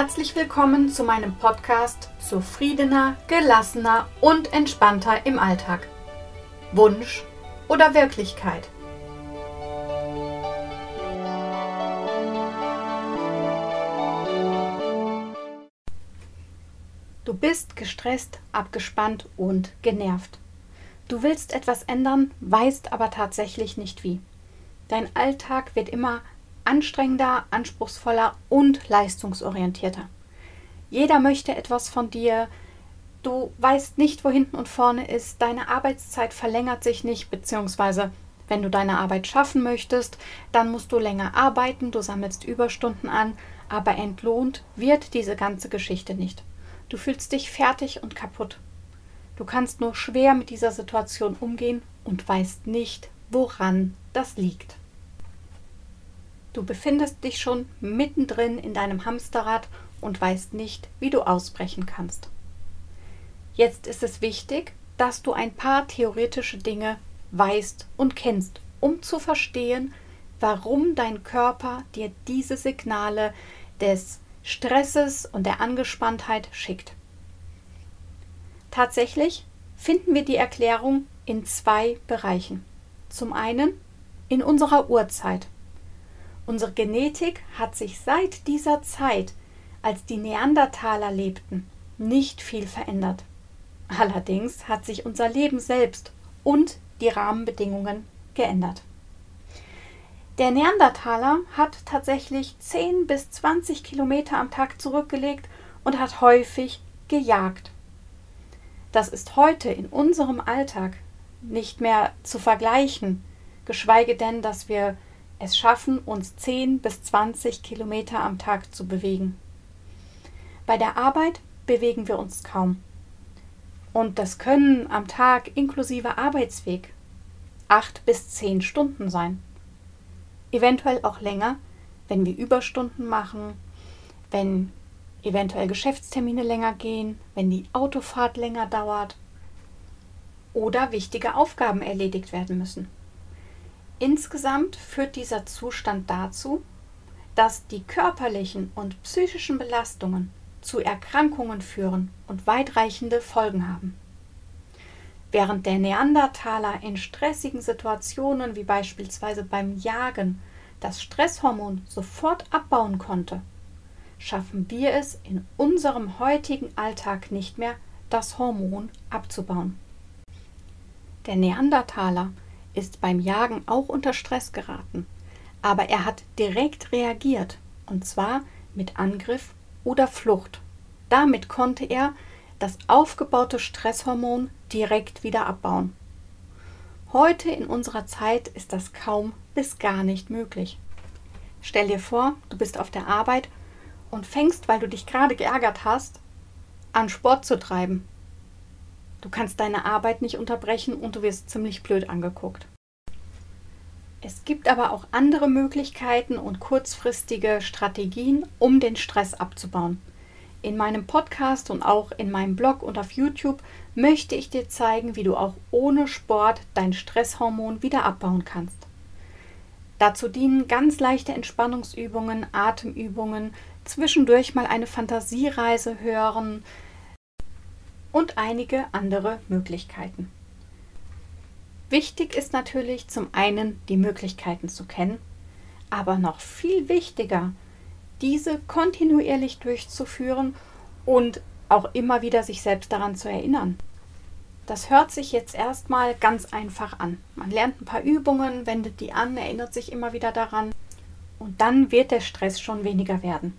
Herzlich willkommen zu meinem Podcast Zufriedener, gelassener und entspannter im Alltag. Wunsch oder Wirklichkeit? Du bist gestresst, abgespannt und genervt. Du willst etwas ändern, weißt aber tatsächlich nicht wie. Dein Alltag wird immer anstrengender, anspruchsvoller und leistungsorientierter. Jeder möchte etwas von dir. Du weißt nicht, wo hinten und vorne ist. Deine Arbeitszeit verlängert sich nicht, beziehungsweise wenn du deine Arbeit schaffen möchtest, dann musst du länger arbeiten, du sammelst Überstunden an, aber entlohnt wird diese ganze Geschichte nicht. Du fühlst dich fertig und kaputt. Du kannst nur schwer mit dieser Situation umgehen und weißt nicht, woran das liegt. Du befindest dich schon mittendrin in deinem Hamsterrad und weißt nicht, wie du ausbrechen kannst. Jetzt ist es wichtig, dass du ein paar theoretische Dinge weißt und kennst, um zu verstehen, warum dein Körper dir diese Signale des Stresses und der Angespanntheit schickt. Tatsächlich finden wir die Erklärung in zwei Bereichen. Zum einen in unserer Urzeit. Unsere Genetik hat sich seit dieser Zeit, als die Neandertaler lebten, nicht viel verändert. Allerdings hat sich unser Leben selbst und die Rahmenbedingungen geändert. Der Neandertaler hat tatsächlich 10 bis 20 Kilometer am Tag zurückgelegt und hat häufig gejagt. Das ist heute in unserem Alltag nicht mehr zu vergleichen, geschweige denn, dass wir es schaffen, uns 10 bis 20 Kilometer am Tag zu bewegen. Bei der Arbeit bewegen wir uns kaum. Und das können am Tag inklusive Arbeitsweg 8 bis 10 Stunden sein. Eventuell auch länger, wenn wir Überstunden machen, wenn eventuell Geschäftstermine länger gehen, wenn die Autofahrt länger dauert oder wichtige Aufgaben erledigt werden müssen. Insgesamt führt dieser Zustand dazu, dass die körperlichen und psychischen Belastungen zu Erkrankungen führen und weitreichende Folgen haben. Während der Neandertaler in stressigen Situationen wie beispielsweise beim Jagen das Stresshormon sofort abbauen konnte, schaffen wir es in unserem heutigen Alltag nicht mehr, das Hormon abzubauen. Der Neandertaler ist beim Jagen auch unter Stress geraten, aber er hat direkt reagiert, und zwar mit Angriff oder Flucht. Damit konnte er das aufgebaute Stresshormon direkt wieder abbauen. Heute in unserer Zeit ist das kaum bis gar nicht möglich. Stell dir vor, du bist auf der Arbeit und fängst, weil du dich gerade geärgert hast, an Sport zu treiben. Du kannst deine Arbeit nicht unterbrechen und du wirst ziemlich blöd angeguckt. Es gibt aber auch andere Möglichkeiten und kurzfristige Strategien, um den Stress abzubauen. In meinem Podcast und auch in meinem Blog und auf YouTube möchte ich dir zeigen, wie du auch ohne Sport dein Stresshormon wieder abbauen kannst. Dazu dienen ganz leichte Entspannungsübungen, Atemübungen, zwischendurch mal eine Fantasiereise hören und einige andere Möglichkeiten. Wichtig ist natürlich zum einen die Möglichkeiten zu kennen, aber noch viel wichtiger, diese kontinuierlich durchzuführen und auch immer wieder sich selbst daran zu erinnern. Das hört sich jetzt erstmal ganz einfach an. Man lernt ein paar Übungen, wendet die an, erinnert sich immer wieder daran und dann wird der Stress schon weniger werden.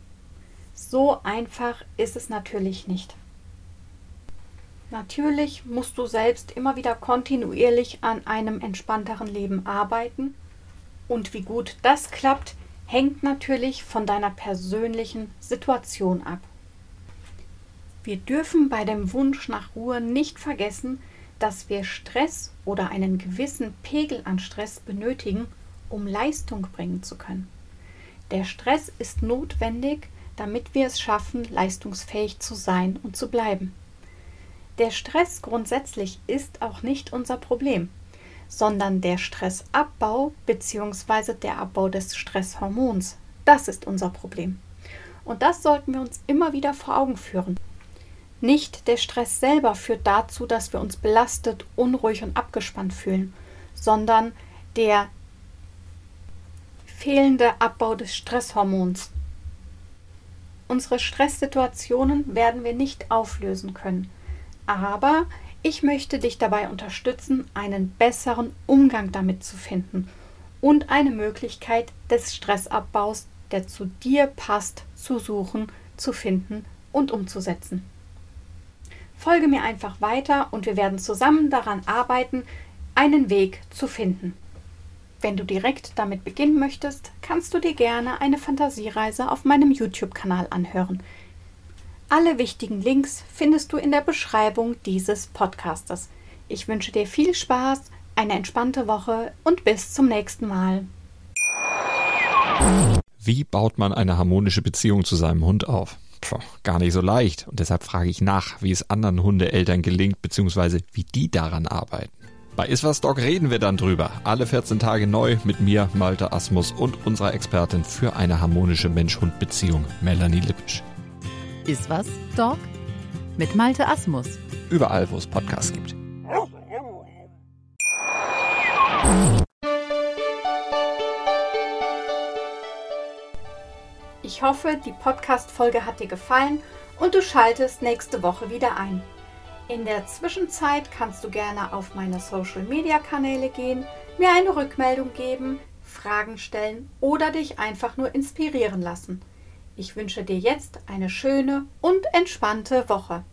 So einfach ist es natürlich nicht. Natürlich musst du selbst immer wieder kontinuierlich an einem entspannteren Leben arbeiten. Und wie gut das klappt, hängt natürlich von deiner persönlichen Situation ab. Wir dürfen bei dem Wunsch nach Ruhe nicht vergessen, dass wir Stress oder einen gewissen Pegel an Stress benötigen, um Leistung bringen zu können. Der Stress ist notwendig, damit wir es schaffen, leistungsfähig zu sein und zu bleiben. Der Stress grundsätzlich ist auch nicht unser Problem, sondern der Stressabbau bzw. der Abbau des Stresshormons. Das ist unser Problem. Und das sollten wir uns immer wieder vor Augen führen. Nicht der Stress selber führt dazu, dass wir uns belastet, unruhig und abgespannt fühlen, sondern der fehlende Abbau des Stresshormons. Unsere Stresssituationen werden wir nicht auflösen können, aber ich möchte dich dabei unterstützen, einen besseren Umgang damit zu finden und eine Möglichkeit des Stressabbaus, der zu dir passt, zu suchen, zu finden und umzusetzen. Folge mir einfach weiter und wir werden zusammen daran arbeiten, einen Weg zu finden. Wenn du direkt damit beginnen möchtest, kannst du dir gerne eine Fantasiereise auf meinem YouTube-Kanal anhören. Alle wichtigen Links findest du in der Beschreibung dieses Podcastes. Ich wünsche dir viel Spaß, eine entspannte Woche und bis zum nächsten Mal. Wie baut man eine harmonische Beziehung zu seinem Hund auf? Puh, gar nicht so leicht. Und deshalb frage ich nach, wie es anderen Hundeeltern gelingt, beziehungsweise wie die daran arbeiten. Bei Iswas Dog reden wir dann drüber. Alle 14 Tage neu mit mir, Malte Asmus und unserer Expertin für eine harmonische Mensch-Hund-Beziehung, Melanie Lippisch. Iswas Dog mit Malte Asmus. Überall, wo es Podcasts gibt. Ich hoffe, die Podcast-Folge hat dir gefallen und du schaltest nächste Woche wieder ein. In der Zwischenzeit kannst du gerne auf meine Social-Media-Kanäle gehen, mir eine Rückmeldung geben, Fragen stellen oder dich einfach nur inspirieren lassen. Ich wünsche dir jetzt eine schöne und entspannte Woche.